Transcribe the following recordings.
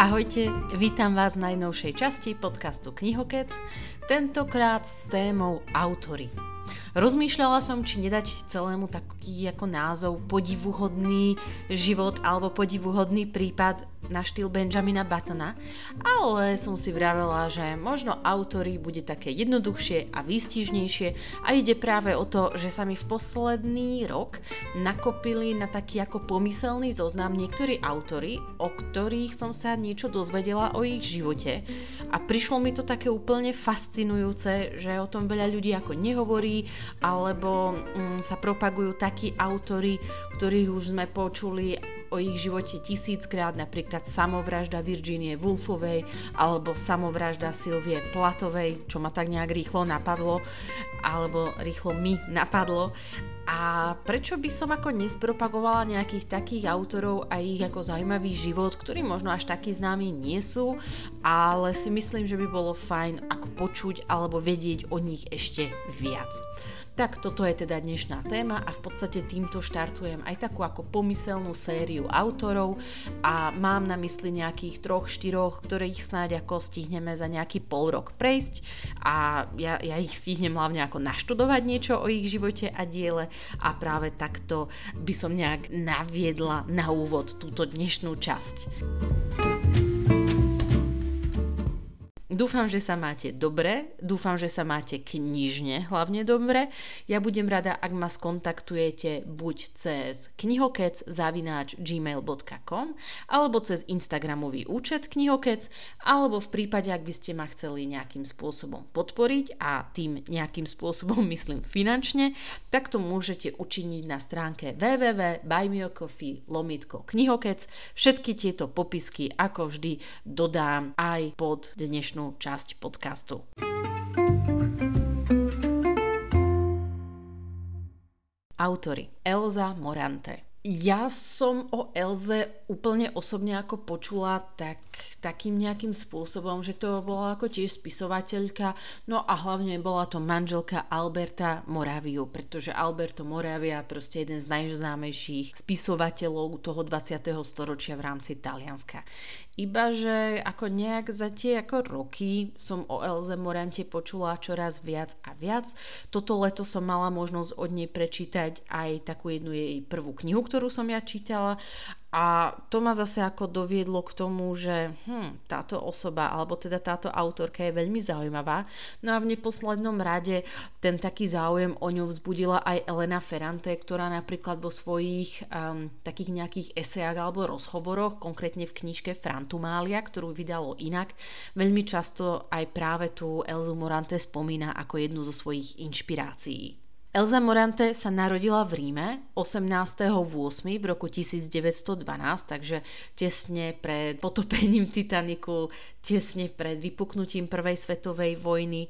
Ahojte, vítam vás v najnovšej časti podcastu Knihokec, tentokrát s témou autory. Rozmýšľala som, či nedať celému taký ako názov podivuhodný život alebo podivuhodný prípad na štýl Benjamina Buttona, ale som si vravela, že možno autory bude také jednoduchšie a výstižnejšie a ide práve o to, že sa mi v posledný rok nakopili na taký ako pomyselný zoznam niektorí autory, o ktorých som sa niečo dozvedela o ich živote. A prišlo mi to také úplne fascinujúce, že o tom veľa ľudí ako nehovorí alebo mm, sa propagujú takí autory, ktorých už sme počuli o ich živote tisíckrát, napríklad samovražda Virginie Woolfovej alebo samovražda Silvie Platovej, čo ma tak nejak rýchlo napadlo, alebo rýchlo mi napadlo. A prečo by som ako nespropagovala nejakých takých autorov a ich ako zaujímavý život, ktorí možno až takí známi nie sú, ale si myslím, že by bolo fajn ako počuť alebo vedieť o nich ešte viac. Tak toto je teda dnešná téma a v podstate týmto štartujem aj takú ako pomyselnú sériu autorov a mám na mysli nejakých troch, štyroch, ktorých snáď ako stihneme za nejaký pol rok prejsť a ja, ja ich stihnem hlavne ako naštudovať niečo o ich živote a diele a práve takto by som nejak naviedla na úvod túto dnešnú časť. Dúfam, že sa máte dobre, dúfam, že sa máte knižne hlavne dobre. Ja budem rada, ak ma skontaktujete buď cez knihokec zavináč gmail.com alebo cez Instagramový účet knihokec alebo v prípade, ak by ste ma chceli nejakým spôsobom podporiť a tým nejakým spôsobom myslím finančne, tak to môžete učiniť na stránke www.buymeacoffee lomitko knihokec. Všetky tieto popisky ako vždy dodám aj pod dnešnú dnešnú časť podcastu. Autory Elza Morante ja som o Elze úplne osobne ako počula tak, takým nejakým spôsobom, že to bola ako tiež spisovateľka, no a hlavne bola to manželka Alberta Moraviu, pretože Alberto Moravia proste jeden z najznámejších spisovateľov toho 20. storočia v rámci Talianska. Iba, že ako nejak za tie ako roky som o Elze Morante počula čoraz viac a viac. Toto leto som mala možnosť od nej prečítať aj takú jednu jej prvú knihu, ktorú som ja čítala a to ma zase ako doviedlo k tomu, že hm, táto osoba, alebo teda táto autorka je veľmi zaujímavá. No a v neposlednom rade ten taký záujem o ňu vzbudila aj Elena Ferrante, ktorá napríklad vo svojich um, takých nejakých esejách alebo rozhovoroch, konkrétne v knižke Frantumália, ktorú vydalo inak, veľmi často aj práve tú Elzu Morante spomína ako jednu zo svojich inšpirácií. Elza Morante sa narodila v Ríme 18.8. v roku 1912, takže tesne pred potopením Titaniku, tesne pred vypuknutím Prvej svetovej vojny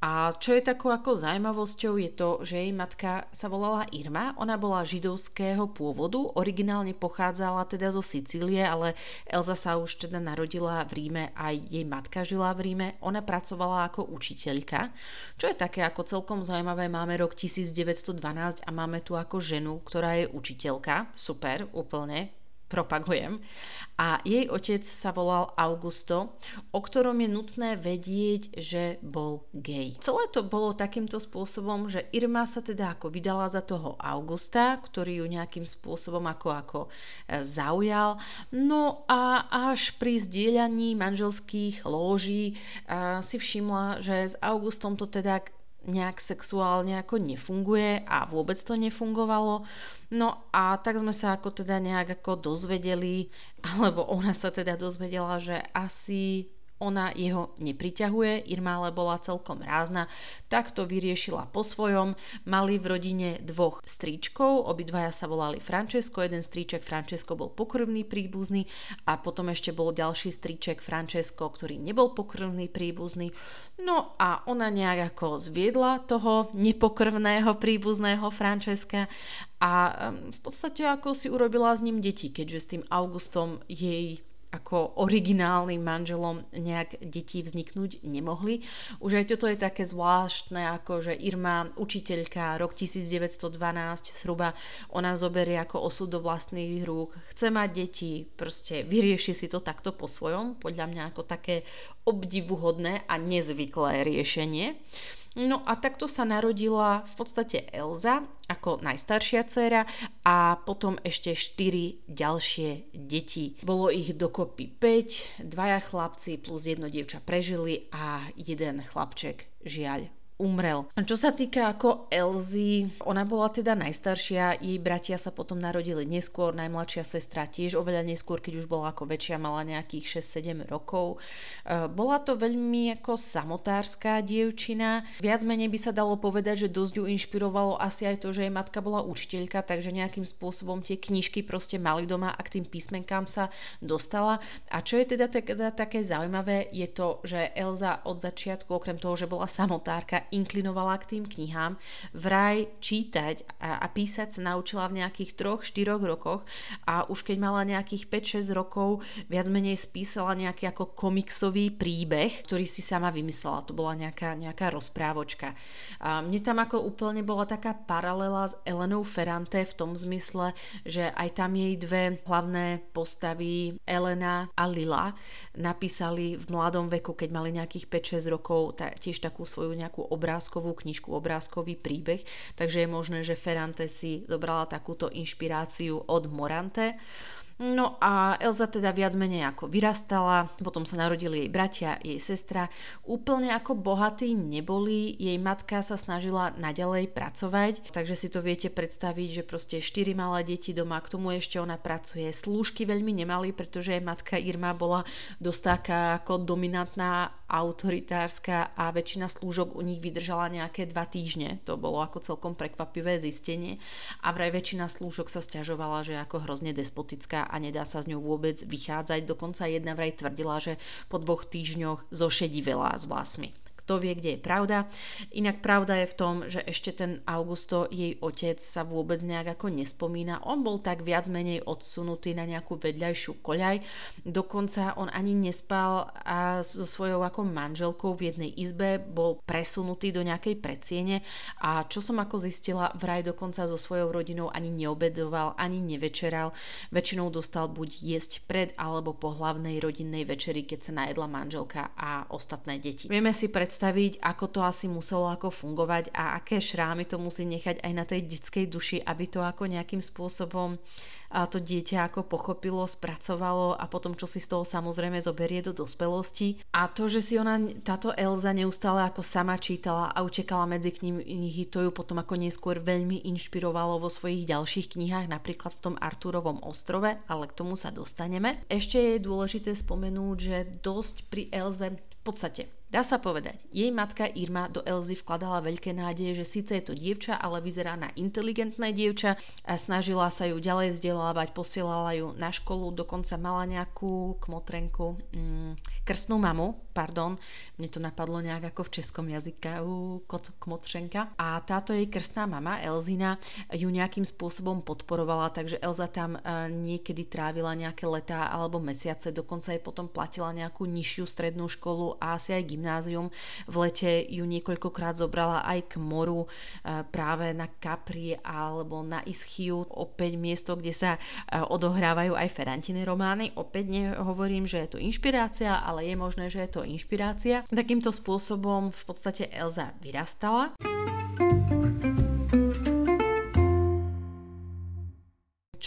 a čo je takou ako zaujímavosťou je to, že jej matka sa volala Irma, ona bola židovského pôvodu, originálne pochádzala teda zo Sicílie, ale Elza sa už teda narodila v Ríme, aj jej matka žila v Ríme, ona pracovala ako učiteľka, čo je také ako celkom zaujímavé, máme rok 1912 a máme tu ako ženu, ktorá je učiteľka, super, úplne, propagujem. A jej otec sa volal Augusto, o ktorom je nutné vedieť, že bol gay. Celé to bolo takýmto spôsobom, že Irma sa teda ako vydala za toho Augusta, ktorý ju nejakým spôsobom ako, ako e, zaujal. No a až pri zdieľaní manželských lóží e, si všimla, že s Augustom to teda nejak sexuálne ako nefunguje a vôbec to nefungovalo. No a tak sme sa ako teda nejak ako dozvedeli, alebo ona sa teda dozvedela, že asi ona jeho nepriťahuje, Irma ale bola celkom rázna, tak to vyriešila po svojom. Mali v rodine dvoch stríčkov, obidvaja sa volali Francesco, jeden stríček Francesco bol pokrvný príbuzný a potom ešte bol ďalší stríček Francesco, ktorý nebol pokrvný príbuzný. No a ona nejak ako zviedla toho nepokrvného príbuzného Francesca a v podstate ako si urobila s ním deti, keďže s tým Augustom jej ako originálnym manželom nejak deti vzniknúť nemohli. Už aj toto je také zvláštne, ako že Irma, učiteľka, rok 1912, zhruba ona zoberie ako osud do vlastných rúk, chce mať deti, proste vyrieši si to takto po svojom, podľa mňa ako také obdivuhodné a nezvyklé riešenie. No a takto sa narodila v podstate Elza ako najstaršia dcéra a potom ešte 4 ďalšie deti. Bolo ich dokopy 5, dvaja chlapci plus jedno dievča prežili a jeden chlapček žiaľ umrel. Čo sa týka ako Elzy, ona bola teda najstaršia, jej bratia sa potom narodili neskôr, najmladšia sestra tiež oveľa neskôr, keď už bola ako väčšia, mala nejakých 6-7 rokov. E, bola to veľmi ako samotárska dievčina. Viac menej by sa dalo povedať, že dosť ju inšpirovalo asi aj to, že jej matka bola učiteľka, takže nejakým spôsobom tie knižky proste mali doma a k tým písmenkám sa dostala. A čo je teda, teda také zaujímavé, je to, že Elza od začiatku, okrem toho, že bola samotárka, inklinovala k tým knihám. Vraj čítať a, písať sa naučila v nejakých 3-4 rokoch a už keď mala nejakých 5-6 rokov, viac menej spísala nejaký ako komiksový príbeh, ktorý si sama vymyslela. To bola nejaká, nejaká rozprávočka. A mne tam ako úplne bola taká paralela s Elenou Ferrante v tom zmysle, že aj tam jej dve hlavné postavy, Elena a Lila, napísali v mladom veku, keď mali nejakých 5-6 rokov, tiež takú svoju nejakú obrázkovú knižku, obrázkový príbeh, takže je možné, že Ferrante si zobrala takúto inšpiráciu od Morante. No a Elza teda viac menej ako vyrastala, potom sa narodili jej bratia, jej sestra. Úplne ako bohatí neboli, jej matka sa snažila naďalej pracovať, takže si to viete predstaviť, že proste 4 malé deti doma, k tomu ešte ona pracuje. Slúžky veľmi nemali, pretože jej matka Irma bola dosť taká ako dominantná, autoritárska a väčšina slúžok u nich vydržala nejaké dva týždne. To bolo ako celkom prekvapivé zistenie. A vraj väčšina slúžok sa stiažovala, že je ako hrozne despotická a nedá sa s ňou vôbec vychádzať. Dokonca jedna vraj tvrdila, že po dvoch týždňoch zošedivela s vlasmi kto vie, kde je pravda. Inak pravda je v tom, že ešte ten Augusto, jej otec, sa vôbec nejak ako nespomína. On bol tak viac menej odsunutý na nejakú vedľajšiu koľaj. Dokonca on ani nespal a so svojou ako manželkou v jednej izbe, bol presunutý do nejakej predsiene a čo som ako zistila, vraj dokonca so svojou rodinou ani neobedoval, ani nevečeral. Väčšinou dostal buď jesť pred alebo po hlavnej rodinnej večeri, keď sa najedla manželka a ostatné deti. Vieme si predstaviť, predstaviť, ako to asi muselo ako fungovať a aké šrámy to musí nechať aj na tej detskej duši, aby to ako nejakým spôsobom to dieťa ako pochopilo, spracovalo a potom čo si z toho samozrejme zoberie do dospelosti. A to, že si ona, táto Elza neustále ako sama čítala a utekala medzi knihy, to ju potom ako neskôr veľmi inšpirovalo vo svojich ďalších knihách, napríklad v tom Arturovom ostrove, ale k tomu sa dostaneme. Ešte je dôležité spomenúť, že dosť pri Elze v podstate Dá sa povedať, jej matka Irma do Elzy vkladala veľké nádeje, že síce je to dievča, ale vyzerá na inteligentné dievča a snažila sa ju ďalej vzdelávať, posielala ju na školu, dokonca mala nejakú kmotrenku, mm, krstnú mamu, pardon, mne to napadlo nejak ako v českom jazyku, kot, kmotřenka. A táto jej krstná mama, Elzina, ju nejakým spôsobom podporovala, takže Elza tam e, niekedy trávila nejaké letá alebo mesiace, dokonca jej potom platila nejakú nižšiu strednú školu a asi aj gymnázium. V lete ju niekoľkokrát zobrala aj k moru, e, práve na Capri alebo na Ischiu, opäť miesto, kde sa e, odohrávajú aj Ferrantine romány. Opäť nehovorím, že je to inšpirácia, ale je možné, že je to inšpirácia. Takýmto spôsobom v podstate Elza vyrastala.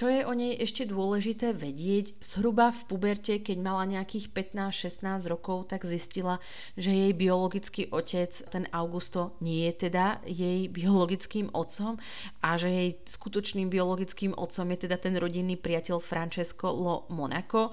Čo je o nej ešte dôležité vedieť, zhruba v puberte, keď mala nejakých 15-16 rokov, tak zistila, že jej biologický otec, ten Augusto, nie je teda jej biologickým otcom a že jej skutočným biologickým otcom je teda ten rodinný priateľ Francesco Lo Monaco.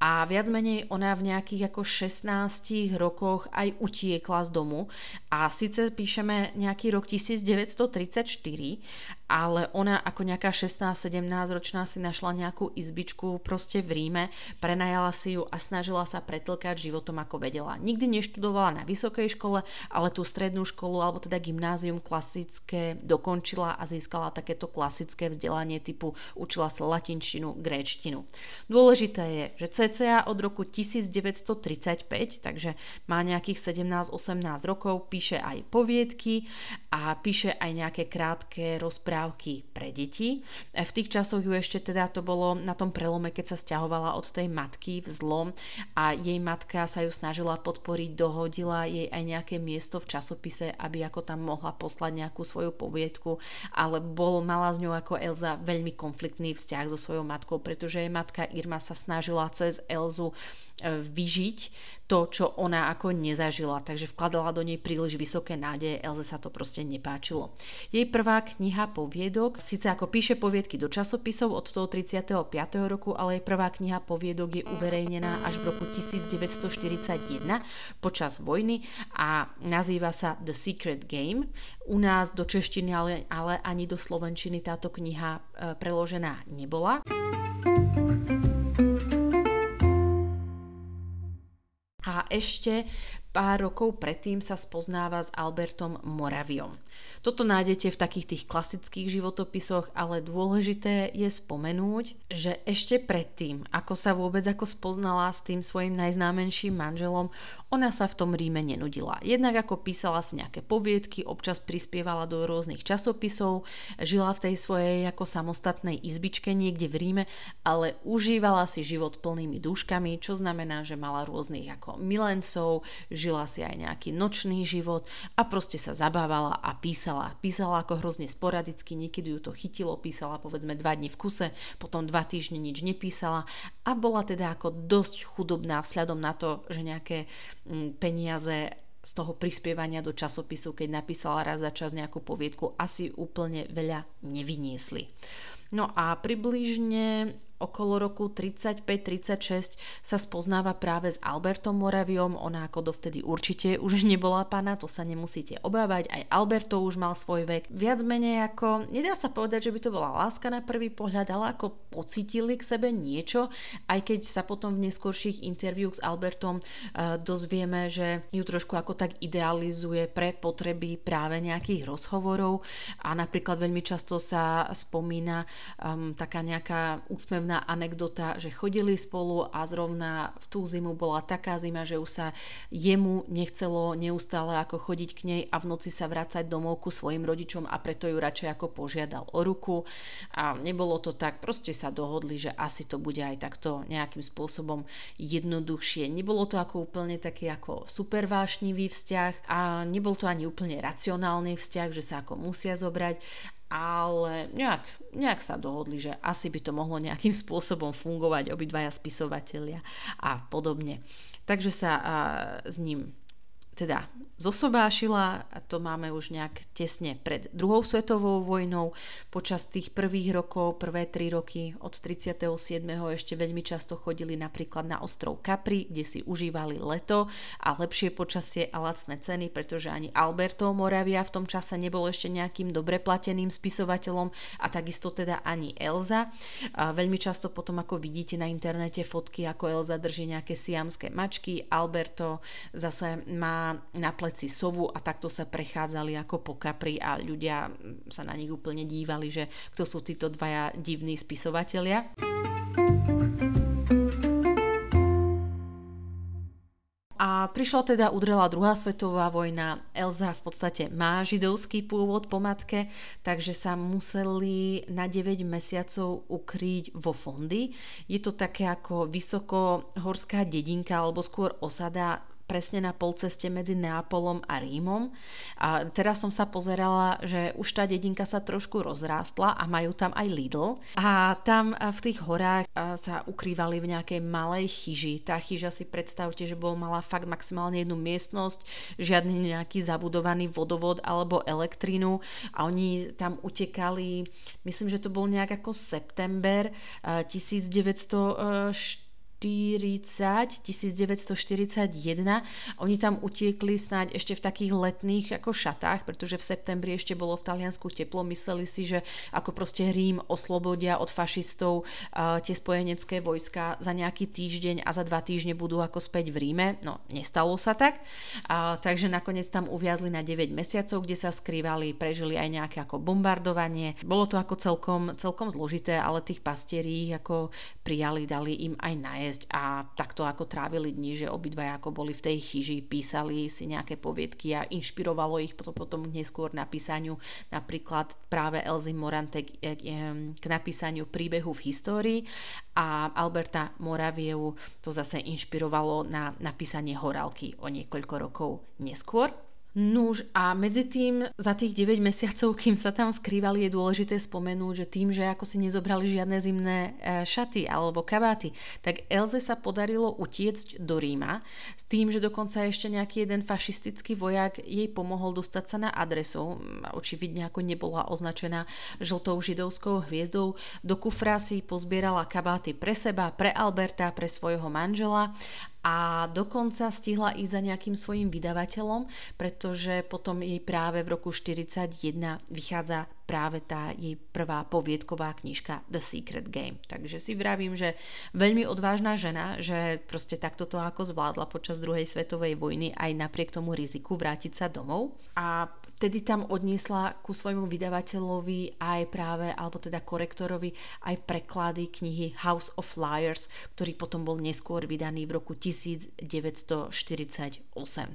A viac menej ona v nejakých ako 16 rokoch aj utiekla z domu. A síce píšeme nejaký rok 1934 ale ona ako nejaká 16-17 ročná si našla nejakú izbičku proste v Ríme, prenajala si ju a snažila sa pretlkať životom ako vedela. Nikdy neštudovala na vysokej škole, ale tú strednú školu alebo teda gymnázium klasické dokončila a získala takéto klasické vzdelanie typu učila sa latinčinu, gréčtinu. Dôležité je, že cca od roku 1935, takže má nejakých 17-18 rokov, píše aj poviedky a píše aj nejaké krátke rozprávky pre deti. E, v tých časoch ju ešte teda to bolo na tom prelome, keď sa stiahovala od tej matky v zlom a jej matka sa ju snažila podporiť, dohodila jej aj nejaké miesto v časopise, aby ako tam mohla poslať nejakú svoju poviedku, ale bol, mala s ňou ako Elza veľmi konfliktný vzťah so svojou matkou, pretože jej matka Irma sa snažila cez Elzu vyžiť to, čo ona ako nezažila, takže vkladala do nej príliš vysoké nádeje, Elze sa to proste nepáčilo. Jej prvá kniha poviedok, síce ako píše poviedky do časopisov od toho 35. roku, ale jej prvá kniha poviedok je uverejnená až v roku 1941 počas vojny a nazýva sa The Secret Game. U nás do češtiny, ale, ale ani do slovenčiny táto kniha e, preložená nebola. A ešte pár rokov predtým sa spoznáva s Albertom Moraviom. Toto nájdete v takých tých klasických životopisoch, ale dôležité je spomenúť, že ešte predtým, ako sa vôbec ako spoznala s tým svojim najznámenším manželom, ona sa v tom Ríme nenudila. Jednak ako písala si nejaké poviedky, občas prispievala do rôznych časopisov, žila v tej svojej ako samostatnej izbičke niekde v Ríme, ale užívala si život plnými dúškami, čo znamená, že mala rôznych ako milencov, žila si aj nejaký nočný život a proste sa zabávala a písala. Písala ako hrozne sporadicky, niekedy ju to chytilo, písala povedzme dva dni v kuse, potom dva týždne nič nepísala a bola teda ako dosť chudobná vzhľadom na to, že nejaké mm, peniaze z toho prispievania do časopisu, keď napísala raz za čas nejakú poviedku, asi úplne veľa nevyniesli. No a približne okolo roku 35-36 sa spoznáva práve s Albertom Moraviom, ona ako dovtedy určite už nebola pána, to sa nemusíte obávať, aj Alberto už mal svoj vek. Viac menej ako, nedá sa povedať, že by to bola láska na prvý pohľad, ale ako pocítili k sebe niečo, aj keď sa potom v neskôrších interviu s Albertom uh, dozvieme, že ju trošku ako tak idealizuje pre potreby práve nejakých rozhovorov. A napríklad veľmi často sa spomína um, taká nejaká úsmevná vtipná anekdota, že chodili spolu a zrovna v tú zimu bola taká zima, že už sa jemu nechcelo neustále ako chodiť k nej a v noci sa vrácať domov ku svojim rodičom a preto ju radšej ako požiadal o ruku a nebolo to tak, proste sa dohodli, že asi to bude aj takto nejakým spôsobom jednoduchšie. Nebolo to ako úplne taký ako super vášnivý vzťah a nebol to ani úplne racionálny vzťah, že sa ako musia zobrať, ale nejak, nejak sa dohodli, že asi by to mohlo nejakým spôsobom fungovať obidvaja spisovatelia a podobne. Takže sa a, s ním teda zosobášila to máme už nejak tesne pred druhou svetovou vojnou. Počas tých prvých rokov, prvé tri roky od 37. ešte veľmi často chodili napríklad na ostrov Capri, kde si užívali leto a lepšie počasie a lacné ceny, pretože ani Alberto Moravia v tom čase nebol ešte nejakým dobre plateným spisovateľom a takisto teda ani Elza. A veľmi často potom ako vidíte na internete fotky, ako Elza drží nejaké siamské mačky, Alberto zase má na ple pleci sovu a takto sa prechádzali ako po kapri a ľudia sa na nich úplne dívali, že kto sú títo dvaja divní spisovatelia. A prišla teda, udrela druhá svetová vojna. Elza v podstate má židovský pôvod po matke, takže sa museli na 9 mesiacov ukryť vo fondy. Je to také ako vysokohorská dedinka, alebo skôr osada presne na polceste medzi Neapolom a Rímom. A teraz som sa pozerala, že už tá dedinka sa trošku rozrástla a majú tam aj Lidl. A tam v tých horách sa ukrývali v nejakej malej chyži. Tá chyža si predstavte, že bol mala fakt maximálne jednu miestnosť, žiadny nejaký zabudovaný vodovod alebo elektrínu a oni tam utekali, myslím, že to bol nejak ako september 1904 1940, 1941. Oni tam utiekli snáď ešte v takých letných ako šatách, pretože v septembri ešte bolo v Taliansku teplo. Mysleli si, že ako proste Rím oslobodia od fašistov uh, tie spojenecké vojska za nejaký týždeň a za dva týždne budú ako späť v Ríme. No, nestalo sa tak. Uh, takže nakoniec tam uviazli na 9 mesiacov, kde sa skrývali, prežili aj nejaké ako bombardovanie. Bolo to ako celkom, celkom zložité, ale tých pastierí ako prijali, dali im aj najesť jesť a takto ako trávili dni, že obidva ako boli v tej chyži, písali si nejaké poviedky a inšpirovalo ich potom, potom neskôr napísaniu napríklad práve Elzy Morante k napísaniu príbehu v histórii a Alberta Moravievu to zase inšpirovalo na napísanie horálky o niekoľko rokov neskôr. Nuž a medzi tým za tých 9 mesiacov, kým sa tam skrývali, je dôležité spomenúť, že tým, že ako si nezobrali žiadne zimné e, šaty alebo kabáty, tak Elze sa podarilo utiecť do Ríma s tým, že dokonca ešte nejaký jeden fašistický vojak jej pomohol dostať sa na adresu. Očividne ako nebola označená žltou židovskou hviezdou. Do kufra si pozbierala kabáty pre seba, pre Alberta, pre svojho manžela a dokonca stihla ísť za nejakým svojim vydavateľom, pretože potom jej práve v roku 1941 vychádza práve tá jej prvá poviedková knižka The Secret Game. Takže si vravím, že veľmi odvážna žena, že proste takto to ako zvládla počas druhej svetovej vojny aj napriek tomu riziku vrátiť sa domov. A vtedy tam odniesla ku svojmu vydavateľovi aj práve, alebo teda korektorovi, aj preklady knihy House of Liars, ktorý potom bol neskôr vydaný v roku 1948,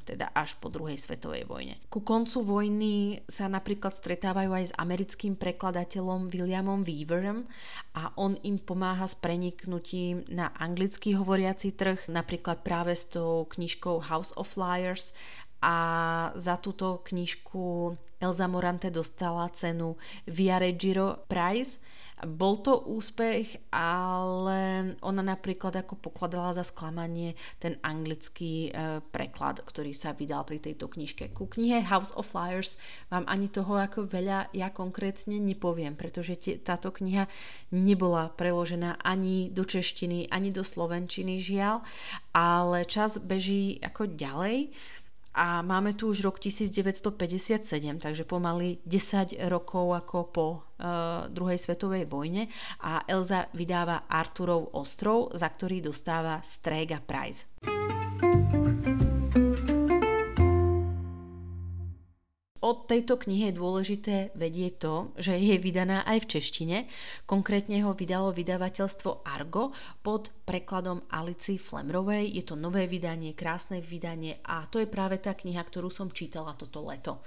teda až po druhej svetovej vojne. Ku koncu vojny sa napríklad stretávajú aj s americkým prekladateľom Williamom Weaverom a on im pomáha s preniknutím na anglicky hovoriaci trh, napríklad práve s tou knižkou House of Flyers a za túto knižku Elza Morante dostala cenu Viareggio Prize bol to úspech, ale ona napríklad ako pokladala za sklamanie ten anglický e, preklad, ktorý sa vydal pri tejto knižke. Ku knihe House of Flyers vám ani toho ako veľa ja konkrétne nepoviem, pretože tie, táto kniha nebola preložená ani do češtiny, ani do slovenčiny žiaľ, ale čas beží ako ďalej a máme tu už rok 1957, takže pomaly 10 rokov ako po uh, druhej svetovej vojne a Elza vydáva Arturov ostrov, za ktorý dostáva Strega Prize. Od tejto knihy je dôležité vedieť to, že je vydaná aj v češtine. Konkrétne ho vydalo vydavateľstvo Argo pod prekladom Alici Flemrovej. Je to nové vydanie, krásne vydanie a to je práve tá kniha, ktorú som čítala toto leto.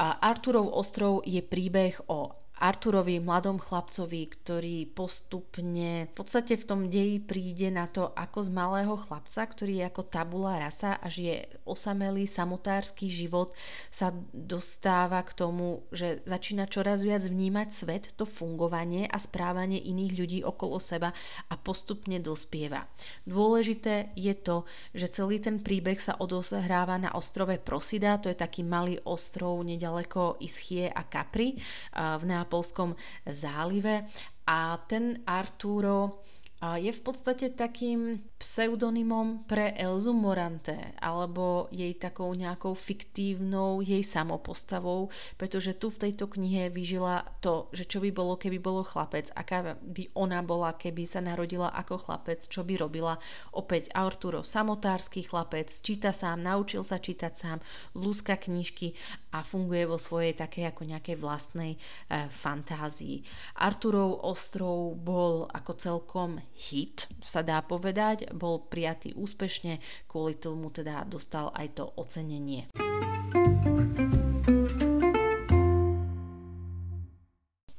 Arturov ostrov je príbeh o Arturovi, mladom chlapcovi, ktorý postupne v podstate v tom deji príde na to, ako z malého chlapca, ktorý je ako tabula rasa a žije osamelý samotársky život, sa dostáva k tomu, že začína čoraz viac vnímať svet, to fungovanie a správanie iných ľudí okolo seba a postupne dospieva. Dôležité je to, že celý ten príbeh sa odohráva na ostrove Prosida, to je taký malý ostrov nedaleko Ischie a Capri v Nápoľu Neapolskom zálive. A ten Arturo je v podstate takým pseudonymom pre Elzu Morante alebo jej takou nejakou fiktívnou jej samopostavou, pretože tu v tejto knihe vyžila to, že čo by bolo, keby bolo chlapec, aká by ona bola, keby sa narodila ako chlapec, čo by robila. Opäť Arturo samotársky chlapec, číta sám, naučil sa čítať sám, lúska knižky a funguje vo svojej takej ako nejakej vlastnej e, fantázii. Arturov ostrov bol ako celkom hit, sa dá povedať, bol prijatý úspešne, kvôli tomu teda dostal aj to ocenenie.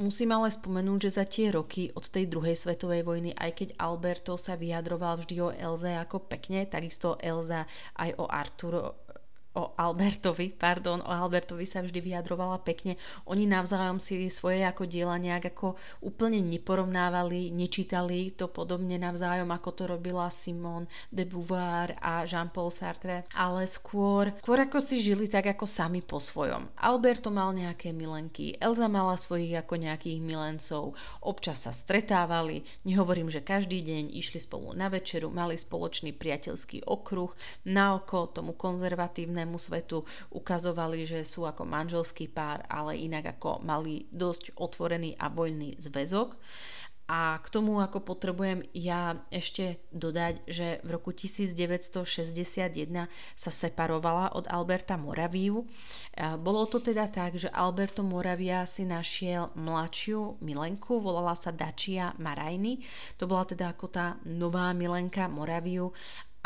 Musím ale spomenúť, že za tie roky od tej druhej svetovej vojny, aj keď Alberto sa vyjadroval vždy o Elze ako pekne, takisto Elza aj o Arturo, o Albertovi, pardon, o Albertovi sa vždy vyjadrovala pekne. Oni navzájom si svoje ako diela nejak ako úplne neporovnávali, nečítali to podobne navzájom, ako to robila Simone de Beauvoir a Jean-Paul Sartre, ale skôr, skôr ako si žili tak ako sami po svojom. Alberto mal nejaké milenky, Elza mala svojich ako nejakých milencov, občas sa stretávali, nehovorím, že každý deň išli spolu na večeru, mali spoločný priateľský okruh, na oko tomu konzervatívne ostatnému svetu ukazovali, že sú ako manželský pár, ale inak ako mali dosť otvorený a voľný zväzok. A k tomu ako potrebujem ja ešte dodať, že v roku 1961 sa separovala od Alberta Moraviu. Bolo to teda tak, že Alberto Moravia si našiel mladšiu milenku, volala sa Dacia Marajny. To bola teda ako tá nová milenka Moraviu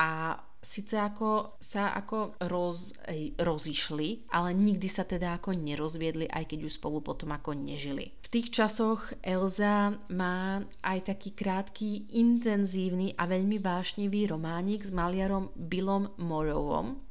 a síce ako sa ako roz, rozišli, ale nikdy sa teda ako nerozviedli, aj keď už spolu potom ako nežili. V tých časoch Elza má aj taký krátky, intenzívny a veľmi vášnivý románik s maliarom Billom Morovom.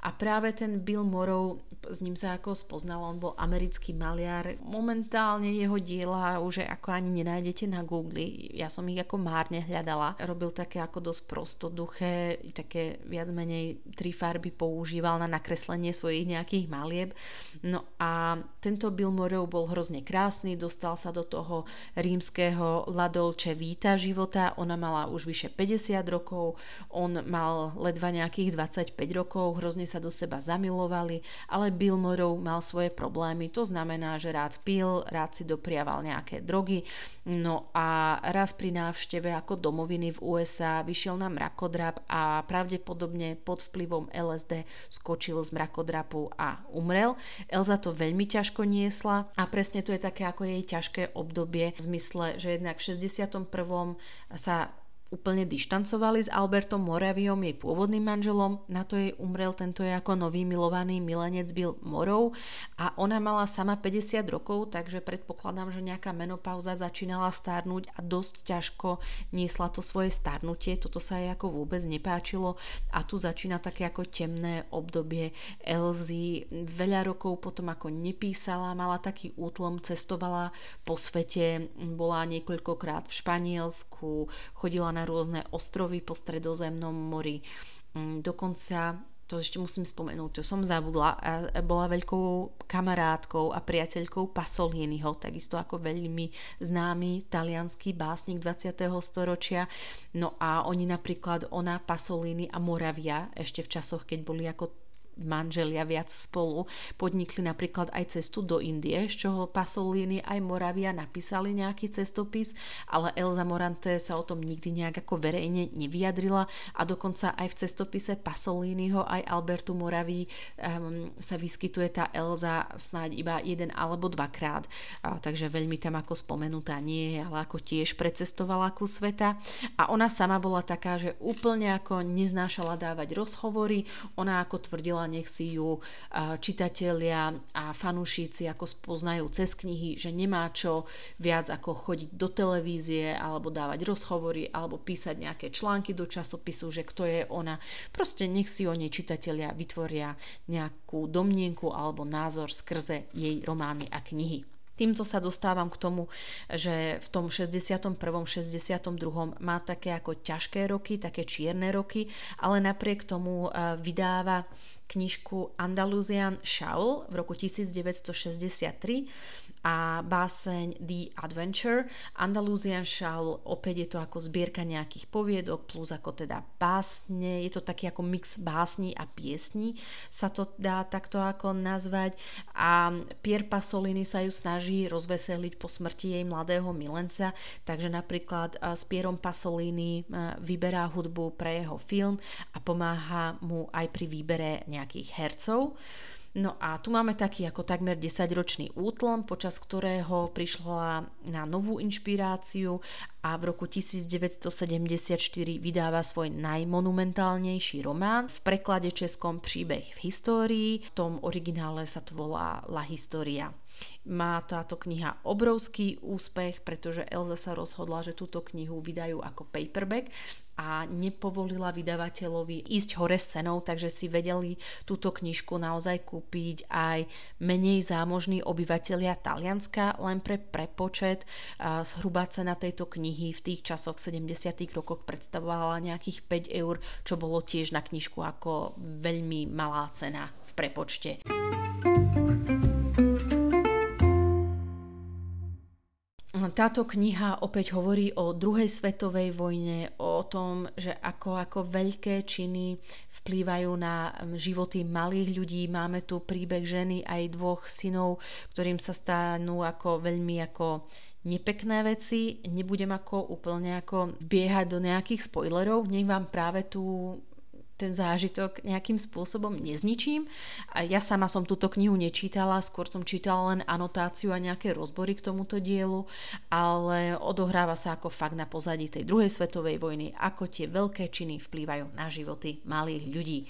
A práve ten Bill Morrow, s ním sa ako spoznal, on bol americký maliar. Momentálne jeho diela už ako ani nenájdete na Google. Ja som ich ako márne hľadala. Robil také ako dosť prostoduché, také viac menej tri farby používal na nakreslenie svojich nejakých malieb. No a tento Bill Morrow bol hrozne krásny, dostal sa do toho rímskeho Ladolče Víta života. Ona mala už vyše 50 rokov, on mal ledva nejakých 25 rokov, hrozne sa do seba zamilovali, ale Bill Morrow mal svoje problémy, to znamená, že rád pil, rád si dopriaval nejaké drogy, no a raz pri návšteve ako domoviny v USA vyšiel na mrakodrap a pravdepodobne pod vplyvom LSD skočil z mrakodrapu a umrel. Elza to veľmi ťažko niesla a presne to je také ako jej ťažké obdobie v zmysle, že jednak v 61. sa úplne dištancovali s Albertom Moraviom, jej pôvodným manželom, na to jej umrel tento je ako nový milovaný milenec Bill Morov a ona mala sama 50 rokov, takže predpokladám, že nejaká menopauza začínala stárnuť a dosť ťažko niesla to svoje starnutie, toto sa jej ako vôbec nepáčilo. A tu začína také ako temné obdobie Elzy, veľa rokov potom ako nepísala, mala taký útlom, cestovala po svete, bola niekoľkokrát v Španielsku, chodila na na rôzne ostrovy po stredozemnom mori. Mm, dokonca to ešte musím spomenúť, to som zabudla, bola veľkou kamarátkou a priateľkou Pasoliniho, takisto ako veľmi známy talianský básnik 20. storočia. No a oni napríklad, ona, Pasolini a Moravia, ešte v časoch, keď boli ako manželia viac spolu podnikli napríklad aj cestu do Indie, z čoho Pasolini aj Moravia napísali nejaký cestopis, ale Elza Morante sa o tom nikdy nejak ako verejne nevyjadrila a dokonca aj v cestopise Pasoliniho aj Albertu Moraví um, sa vyskytuje tá Elza snáď iba jeden alebo dvakrát, a, takže veľmi tam ako spomenutá nie je, ale ako tiež precestovala ku sveta. A ona sama bola taká, že úplne ako neznášala dávať rozhovory, ona ako tvrdila nech si ju čitatelia a fanúšici ako spoznajú cez knihy, že nemá čo viac ako chodiť do televízie alebo dávať rozhovory alebo písať nejaké články do časopisu, že kto je ona. Proste nech si o nej čitatelia vytvoria nejakú domnienku alebo názor skrze jej romány a knihy. Týmto sa dostávam k tomu, že v tom 61. 62. má také ako ťažké roky, také čierne roky, ale napriek tomu vydáva knižku Andalusian Shawl v roku 1963 a báseň The Adventure. Andalusian Shawl opäť je to ako zbierka nejakých poviedok plus ako teda básne. Je to taký ako mix básní a piesní sa to dá takto ako nazvať. A Pier Pasolini sa ju snaží rozveseliť po smrti jej mladého milenca, takže napríklad s Pierom Pasolini vyberá hudbu pre jeho film a pomáha mu aj pri výbere nejakých hercov. No a tu máme taký ako takmer 10-ročný útlom, počas ktorého prišla na novú inšpiráciu a v roku 1974 vydáva svoj najmonumentálnejší román v preklade českom Príbeh v histórii. V tom originále sa to volá La Historia. Má táto kniha obrovský úspech, pretože Elza sa rozhodla, že túto knihu vydajú ako paperback a nepovolila vydavateľovi ísť hore s cenou, takže si vedeli túto knižku naozaj kúpiť aj menej zámožní obyvateľia Talianska, len pre prepočet. Zhruba cena tejto knihy v tých časoch 70. rokoch predstavovala nejakých 5 eur, čo bolo tiež na knižku ako veľmi malá cena v prepočte. Táto kniha opäť hovorí o druhej svetovej vojne, o tom, že ako, ako veľké činy vplývajú na životy malých ľudí. Máme tu príbeh ženy aj dvoch synov, ktorým sa stanú ako veľmi ako nepekné veci. Nebudem ako úplne ako biehať do nejakých spoilerov, nech vám práve tú ten zážitok nejakým spôsobom nezničím. A ja sama som túto knihu nečítala, skôr som čítala len anotáciu a nejaké rozbory k tomuto dielu, ale odohráva sa ako fakt na pozadí tej druhej svetovej vojny, ako tie veľké činy vplývajú na životy malých ľudí. E,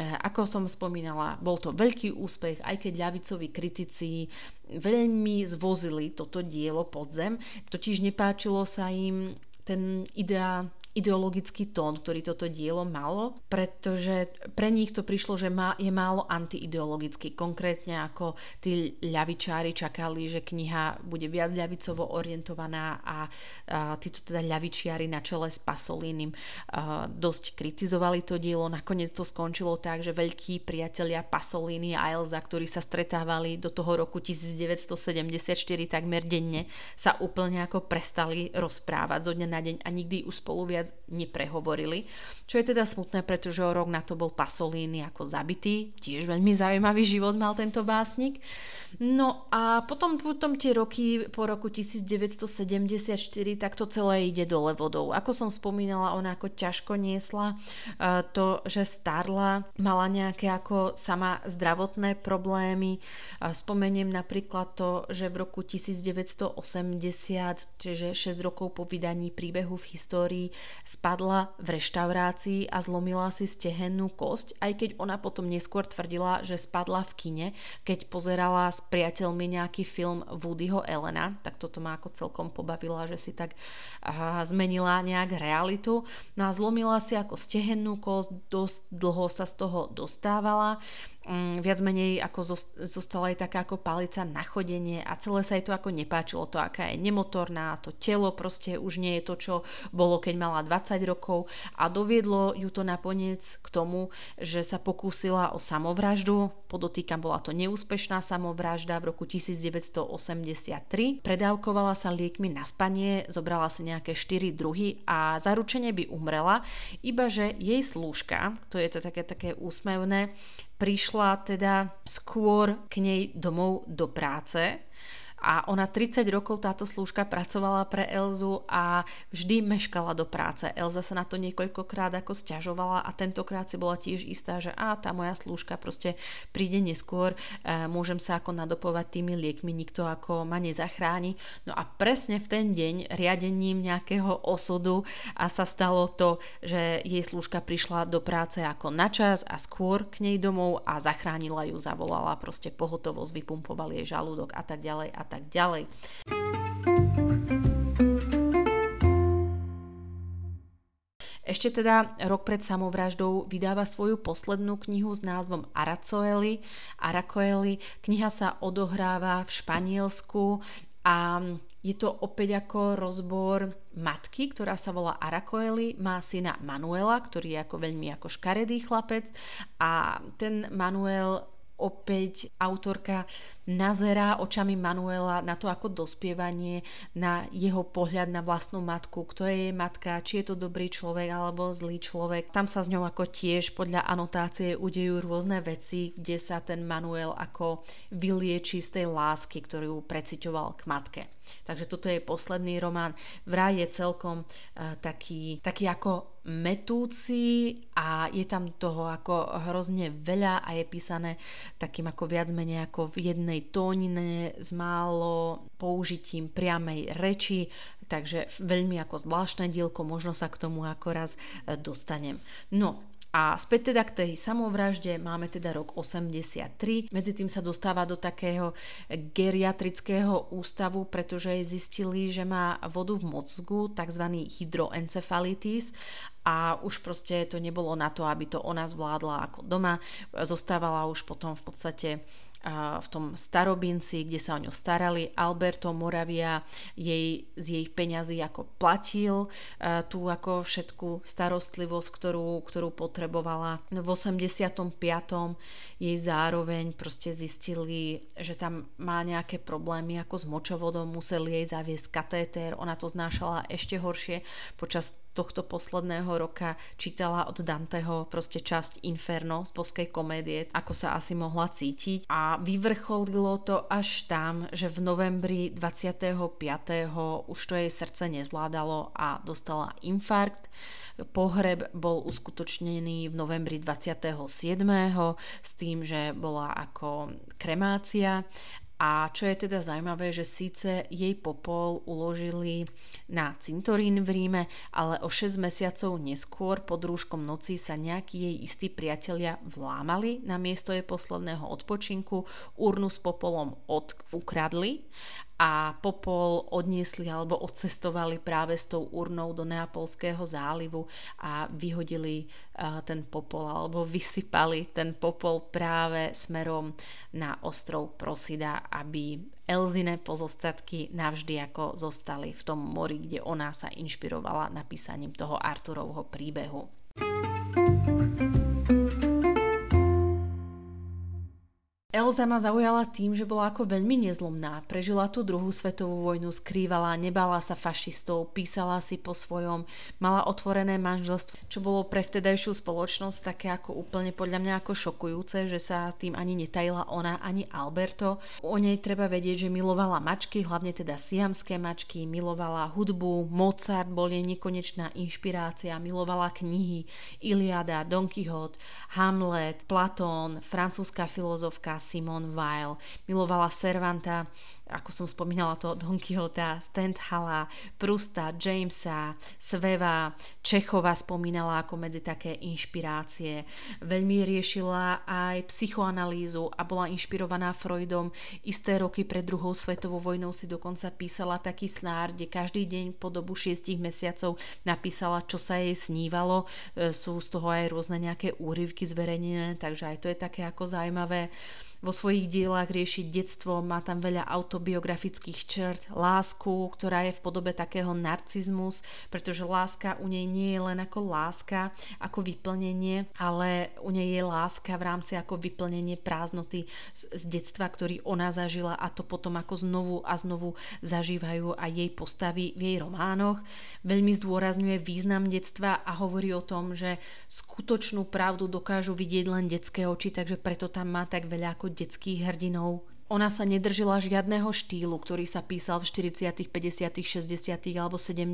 ako som spomínala, bol to veľký úspech, aj keď ľavicoví kritici veľmi zvozili toto dielo pod zem, totiž nepáčilo sa im ten ideál ideologický tón, ktorý toto dielo malo, pretože pre nich to prišlo, že má, je málo antiideologický. Konkrétne ako tí ľavičári čakali, že kniha bude viac ľavicovo orientovaná a, a títo teda ľavičiari na čele s Pasolínim a, dosť kritizovali to dielo. Nakoniec to skončilo tak, že veľkí priatelia Pasolini a Elza, ktorí sa stretávali do toho roku 1974 takmer denne, sa úplne ako prestali rozprávať zo dňa na deň a nikdy už spolu viac neprehovorili. Čo je teda smutné, pretože o rok na to bol Pasolini ako zabitý. Tiež veľmi zaujímavý život mal tento básnik. No a potom, potom tie roky po roku 1974 tak to celé ide dole vodou. Ako som spomínala, ona ako ťažko niesla uh, to, že starla, mala nejaké ako sama zdravotné problémy. Spomeniem napríklad to, že v roku 1980, čiže 6 rokov po vydaní príbehu v histórii, spadla v reštaurácii a zlomila si stehennú kosť, aj keď ona potom neskôr tvrdila, že spadla v kine, keď pozerala s priateľmi nejaký film Woodyho Elena, tak toto ma ako celkom pobavila, že si tak aha, zmenila nejak realitu. No a zlomila si ako stehennú kosť, dosť dlho sa z toho dostávala um, viac menej ako zostala aj taká ako palica na chodenie a celé sa jej to ako nepáčilo, to aká je nemotorná, to telo proste už nie je to, čo bolo, keď mala 20 rokov. A doviedlo ju to nakoniec k tomu, že sa pokúsila o samovraždu, podotýkam, bola to neúspešná samovražda v roku 1983, predávkovala sa liekmi na spanie, zobrala si nejaké 4 druhy a zaručene by umrela, iba že jej slúžka, to je to také, také úsmevné, prišla teda skôr k nej domov do práce a ona 30 rokov táto slúžka pracovala pre Elzu a vždy meškala do práce. Elza sa na to niekoľkokrát ako stiažovala a tentokrát si bola tiež istá, že a tá moja slúžka proste príde neskôr, e, môžem sa ako nadopovať tými liekmi, nikto ako ma nezachráni. No a presne v ten deň riadením nejakého osudu a sa stalo to, že jej slúžka prišla do práce ako na čas a skôr k nej domov a zachránila ju, zavolala proste pohotovosť, vypumpovali jej žalúdok a tak ďalej a tak ďalej. Ešte teda rok pred samovraždou vydáva svoju poslednú knihu s názvom Aracoeli. Aracoeli. Kniha sa odohráva v Španielsku a je to opäť ako rozbor matky, ktorá sa volá Aracoeli, má syna Manuela, ktorý je ako veľmi ako škaredý chlapec a ten Manuel opäť autorka nazerá očami Manuela na to ako dospievanie, na jeho pohľad na vlastnú matku, kto je jej matka, či je to dobrý človek alebo zlý človek. Tam sa s ňou ako tiež podľa anotácie udejú rôzne veci, kde sa ten Manuel ako vylieči z tej lásky, ktorú precitoval k matke. Takže toto je posledný román. Vraj je celkom uh, taký, taký ako metúci a je tam toho ako hrozne veľa a je písané takým ako viac menej ako v jednej tónine s málo použitím priamej reči, takže veľmi ako zvláštne dielko, možno sa k tomu ako raz e, dostanem. No, a späť teda k tej samovražde máme teda rok 83. Medzi tým sa dostáva do takého geriatrického ústavu, pretože zistili, že má vodu v mozgu, tzv. hydroencefalitis a už proste to nebolo na to, aby to ona zvládla ako doma. Zostávala už potom v podstate v tom starobinci, kde sa o ňu starali. Alberto Moravia jej z jej peňazí ako platil tú ako všetku starostlivosť, ktorú, ktorú potrebovala. V 85. jej zároveň proste zistili, že tam má nejaké problémy ako s močovodom, museli jej zaviesť katéter, ona to znášala ešte horšie počas tohto posledného roka čítala od Danteho proste časť Inferno z boskej komédie, ako sa asi mohla cítiť a vyvrcholilo to až tam, že v novembri 25. už to jej srdce nezvládalo a dostala infarkt. Pohreb bol uskutočnený v novembri 27. s tým, že bola ako kremácia a čo je teda zaujímavé, že síce jej popol uložili na cintorín v Ríme, ale o 6 mesiacov neskôr pod rúškom noci sa nejakí jej istí priatelia vlámali na miesto jej posledného odpočinku, urnu s popolom od, ukradli a popol odniesli alebo odcestovali práve s tou urnou do Neapolského zálivu a vyhodili uh, ten popol alebo vysypali ten popol práve smerom na ostrov Prosida, aby Elzine pozostatky navždy ako zostali v tom mori, kde ona sa inšpirovala napísaním toho Arturovho príbehu. Elza ma zaujala tým, že bola ako veľmi nezlomná. Prežila tú druhú svetovú vojnu, skrývala, nebala sa fašistov, písala si po svojom, mala otvorené manželstvo, čo bolo pre vtedajšiu spoločnosť také ako úplne podľa mňa ako šokujúce, že sa tým ani netajila ona, ani Alberto. O nej treba vedieť, že milovala mačky, hlavne teda siamské mačky, milovala hudbu, Mozart bol jej nekonečná inšpirácia, milovala knihy, Iliada, Don Quixote, Hamlet, Platón, francúzska filozofka, Simone Weil. Milovala Servanta, ako som spomínala to Don Quixota, Stendhala, Prusta, Jamesa, Sveva, Čechova spomínala ako medzi také inšpirácie. Veľmi riešila aj psychoanalýzu a bola inšpirovaná Freudom. Isté roky pred druhou svetovou vojnou si dokonca písala taký snár, kde každý deň po dobu 6 mesiacov napísala, čo sa jej snívalo. E, sú z toho aj rôzne nejaké úryvky zverejnené, takže aj to je také ako zaujímavé vo svojich dielách riešiť detstvo, má tam veľa autobiografických črt, lásku, ktorá je v podobe takého narcizmus, pretože láska u nej nie je len ako láska, ako vyplnenie, ale u nej je láska v rámci ako vyplnenie prázdnoty z, z detstva, ktorý ona zažila a to potom ako znovu a znovu zažívajú aj jej postavy v jej románoch. Veľmi zdôrazňuje význam detstva a hovorí o tom, že skutočnú pravdu dokážu vidieť len detské oči, takže preto tam má tak veľa ako detských hrdinov ona sa nedržila žiadneho štýlu, ktorý sa písal v 40., 50., 60. alebo 70.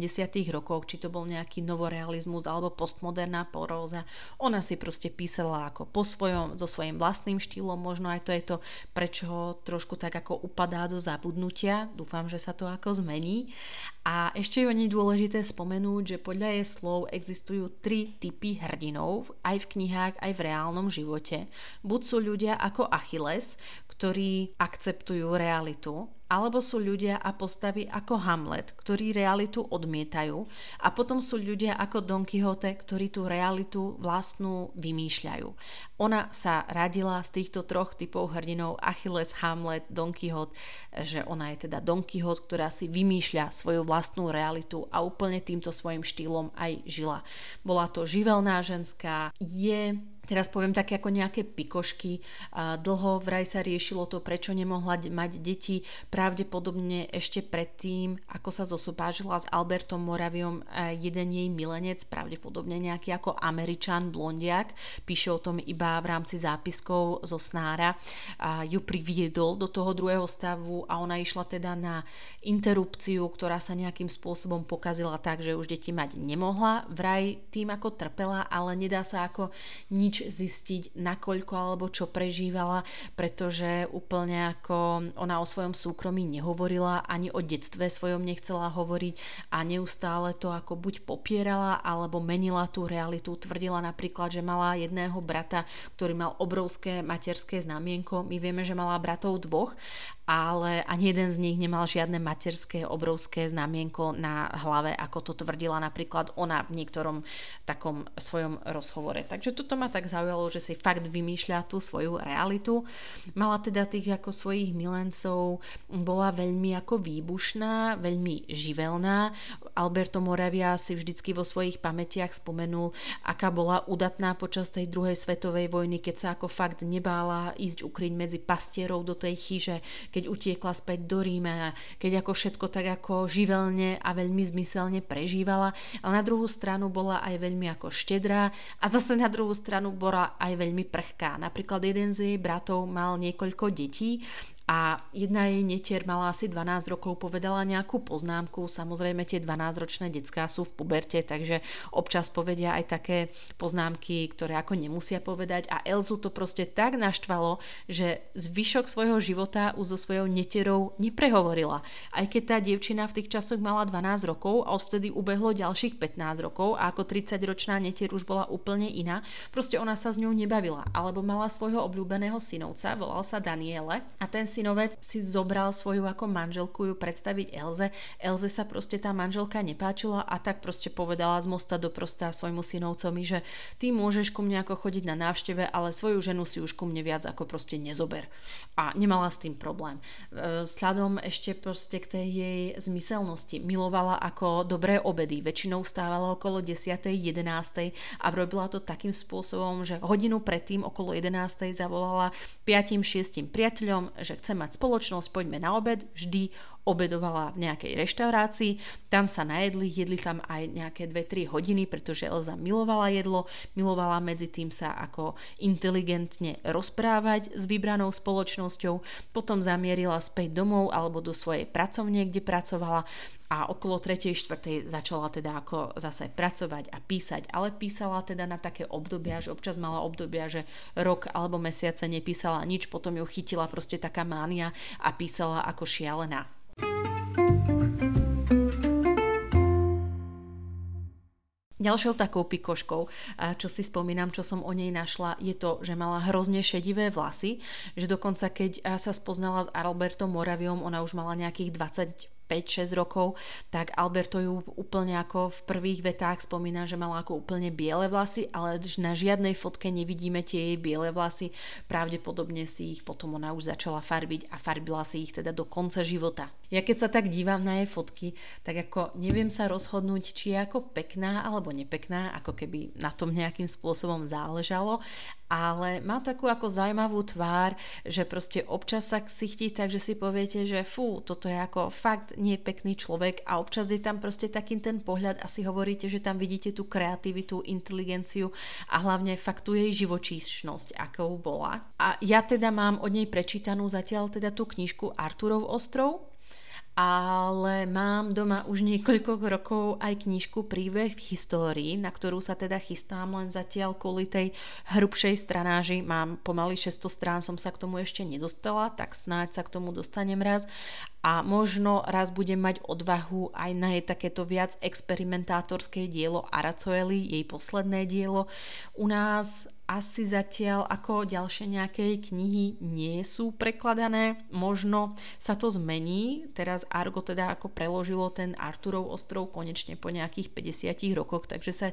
rokoch, či to bol nejaký novorealizmus alebo postmoderná poróza. Ona si proste písala ako po svojom, so svojím vlastným štýlom, možno aj to je to, prečo trošku tak ako upadá do zabudnutia. Dúfam, že sa to ako zmení. A ešte je nej dôležité spomenúť, že podľa jej slov existujú tri typy hrdinov, aj v knihách, aj v reálnom živote. Buď sú ľudia ako Achilles, ktorí akceptujú realitu alebo sú ľudia a postavy ako Hamlet, ktorí realitu odmietajú a potom sú ľudia ako Don Quixote, ktorí tú realitu vlastnú vymýšľajú. Ona sa radila z týchto troch typov hrdinov Achilles, Hamlet, Don Quixote, že ona je teda Don Quixote, ktorá si vymýšľa svoju vlastnú realitu a úplne týmto svojim štýlom aj žila. Bola to živelná ženská, je Teraz poviem také ako nejaké pikošky. Dlho vraj sa riešilo to, prečo nemohla mať deti. Pravdepodobne ešte predtým, ako sa zosopážila s Albertom Moraviom, jeden jej milenec, pravdepodobne nejaký ako Američan, blondiak, píše o tom iba v rámci zápiskov zo Snára, ju priviedol do toho druhého stavu a ona išla teda na interrupciu, ktorá sa nejakým spôsobom pokazila tak, že už deti mať nemohla. Vraj tým ako trpela, ale nedá sa ako nič nič zistiť, nakoľko alebo čo prežívala, pretože úplne ako ona o svojom súkromí nehovorila, ani o detstve svojom nechcela hovoriť a neustále to ako buď popierala, alebo menila tú realitu. Tvrdila napríklad, že mala jedného brata, ktorý mal obrovské materské znamienko. My vieme, že mala bratov dvoch ale ani jeden z nich nemal žiadne materské obrovské znamienko na hlave, ako to tvrdila napríklad ona v niektorom takom svojom rozhovore. Takže toto ma tak zaujalo, že si fakt vymýšľa tú svoju realitu. Mala teda tých ako svojich milencov, bola veľmi ako výbušná, veľmi živelná. Alberto Moravia si vždycky vo svojich pamätiach spomenul, aká bola udatná počas tej druhej svetovej vojny, keď sa ako fakt nebála ísť ukryť medzi pastierov do tej chyže, keď utiekla späť do Ríma, keď ako všetko tak ako živelne a veľmi zmyselne prežívala, ale na druhú stranu bola aj veľmi ako štedrá a zase na druhú stranu bola aj veľmi prchká. Napríklad jeden z jej bratov mal niekoľko detí a jedna jej netier mala asi 12 rokov, povedala nejakú poznámku. Samozrejme tie 12-ročné detská sú v puberte, takže občas povedia aj také poznámky, ktoré ako nemusia povedať a Elzu to proste tak naštvalo, že zvyšok svojho života už so svojou netierou neprehovorila. Aj keď tá dievčina v tých časoch mala 12 rokov a odvtedy ubehlo ďalších 15 rokov a ako 30-ročná netier už bola úplne iná, proste ona sa s ňou nebavila. Alebo mala svojho obľúbeného synovca, volal sa Daniele a ten synovec si zobral svoju ako manželku ju predstaviť Elze. Elze sa proste tá manželka nepáčila a tak proste povedala z mosta do prosta svojmu synovcovi, že ty môžeš ku mne ako chodiť na návšteve, ale svoju ženu si už ku mne viac ako proste nezober. A nemala s tým problém. E, sľadom ešte proste k tej jej zmyselnosti. Milovala ako dobré obedy. Väčšinou stávala okolo 10. 11. a robila to takým spôsobom, že hodinu predtým okolo 11. zavolala 5-6 priateľom, že chce mať spoločnosť, poďme na obed, vždy obedovala v nejakej reštaurácii, tam sa najedli, jedli tam aj nejaké 2-3 hodiny, pretože Elza milovala jedlo, milovala medzi tým sa ako inteligentne rozprávať s vybranou spoločnosťou, potom zamierila späť domov alebo do svojej pracovne, kde pracovala a okolo 3. 4. začala teda ako zase pracovať a písať, ale písala teda na také obdobia, že občas mala obdobia, že rok alebo mesiace nepísala nič, potom ju chytila proste taká mánia a písala ako šialená. Ďalšou takou pikoškou, čo si spomínam, čo som o nej našla, je to, že mala hrozne šedivé vlasy, že dokonca keď sa spoznala s Albertom Moraviom, ona už mala nejakých 20 5-6 rokov, tak Alberto ju úplne ako v prvých vetách spomína, že mala ako úplne biele vlasy, ale na žiadnej fotke nevidíme tie jej biele vlasy. Pravdepodobne si ich potom ona už začala farbiť a farbila si ich teda do konca života. Ja keď sa tak dívam na jej fotky, tak ako neviem sa rozhodnúť, či je ako pekná alebo nepekná, ako keby na tom nejakým spôsobom záležalo, ale má takú ako zaujímavú tvár, že proste občas sa chtí tak, si poviete, že fú, toto je ako fakt nie pekný človek a občas je tam proste taký ten pohľad a si hovoríte, že tam vidíte tú kreativitu, inteligenciu a hlavne fakt tú jej živočíšnosť, akou bola. A ja teda mám od nej prečítanú zatiaľ teda tú knižku Arturov ostrov, ale mám doma už niekoľko rokov aj knižku Príbeh v histórii, na ktorú sa teda chystám len zatiaľ kvôli tej hrubšej stranáži. Mám pomaly 600 strán, som sa k tomu ešte nedostala, tak snáď sa k tomu dostanem raz a možno raz budem mať odvahu aj na jej takéto viac experimentátorské dielo Aracoeli, jej posledné dielo. U nás asi zatiaľ ako ďalšie nejaké knihy nie sú prekladané. Možno sa to zmení. Teraz Argo teda ako preložilo ten Arturov ostrov konečne po nejakých 50 rokoch, takže sa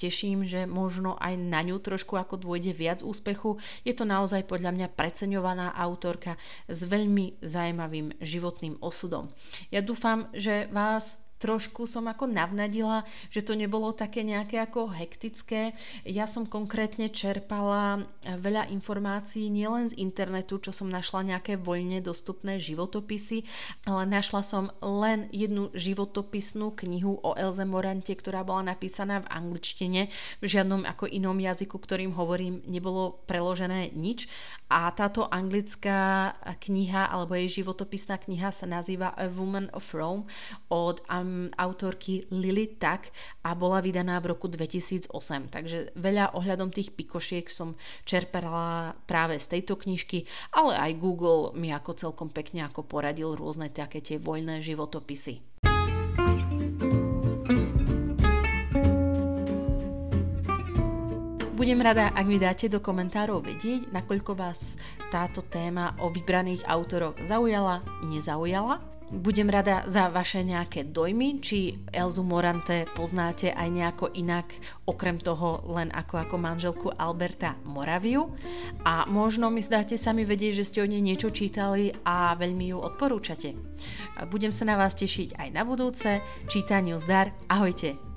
teším, že možno aj na ňu trošku ako dôjde viac úspechu. Je to naozaj podľa mňa preceňovaná autorka s veľmi zaujímavým životným osudom. Ja dúfam, že vás trošku som ako navnadila, že to nebolo také nejaké ako hektické. Ja som konkrétne čerpala veľa informácií nielen z internetu, čo som našla nejaké voľne dostupné životopisy, ale našla som len jednu životopisnú knihu o Elze Morante, ktorá bola napísaná v angličtine. V žiadnom ako inom jazyku, ktorým hovorím, nebolo preložené nič. A táto anglická kniha alebo jej životopisná kniha sa nazýva A Woman of Rome od autorky Lily Tak a bola vydaná v roku 2008. Takže veľa ohľadom tých pikošiek som čerpala práve z tejto knižky, ale aj Google mi ako celkom pekne ako poradil rôzne také tie voľné životopisy. Budem rada, ak mi dáte do komentárov vedieť, nakoľko vás táto téma o vybraných autoroch zaujala, nezaujala budem rada za vaše nejaké dojmy, či Elzu Morante poznáte aj nejako inak, okrem toho len ako ako manželku Alberta Moraviu. A možno mi zdáte sa mi vedieť, že ste o nej niečo čítali a veľmi ju odporúčate. Budem sa na vás tešiť aj na budúce. Čítaniu zdar. Ahojte.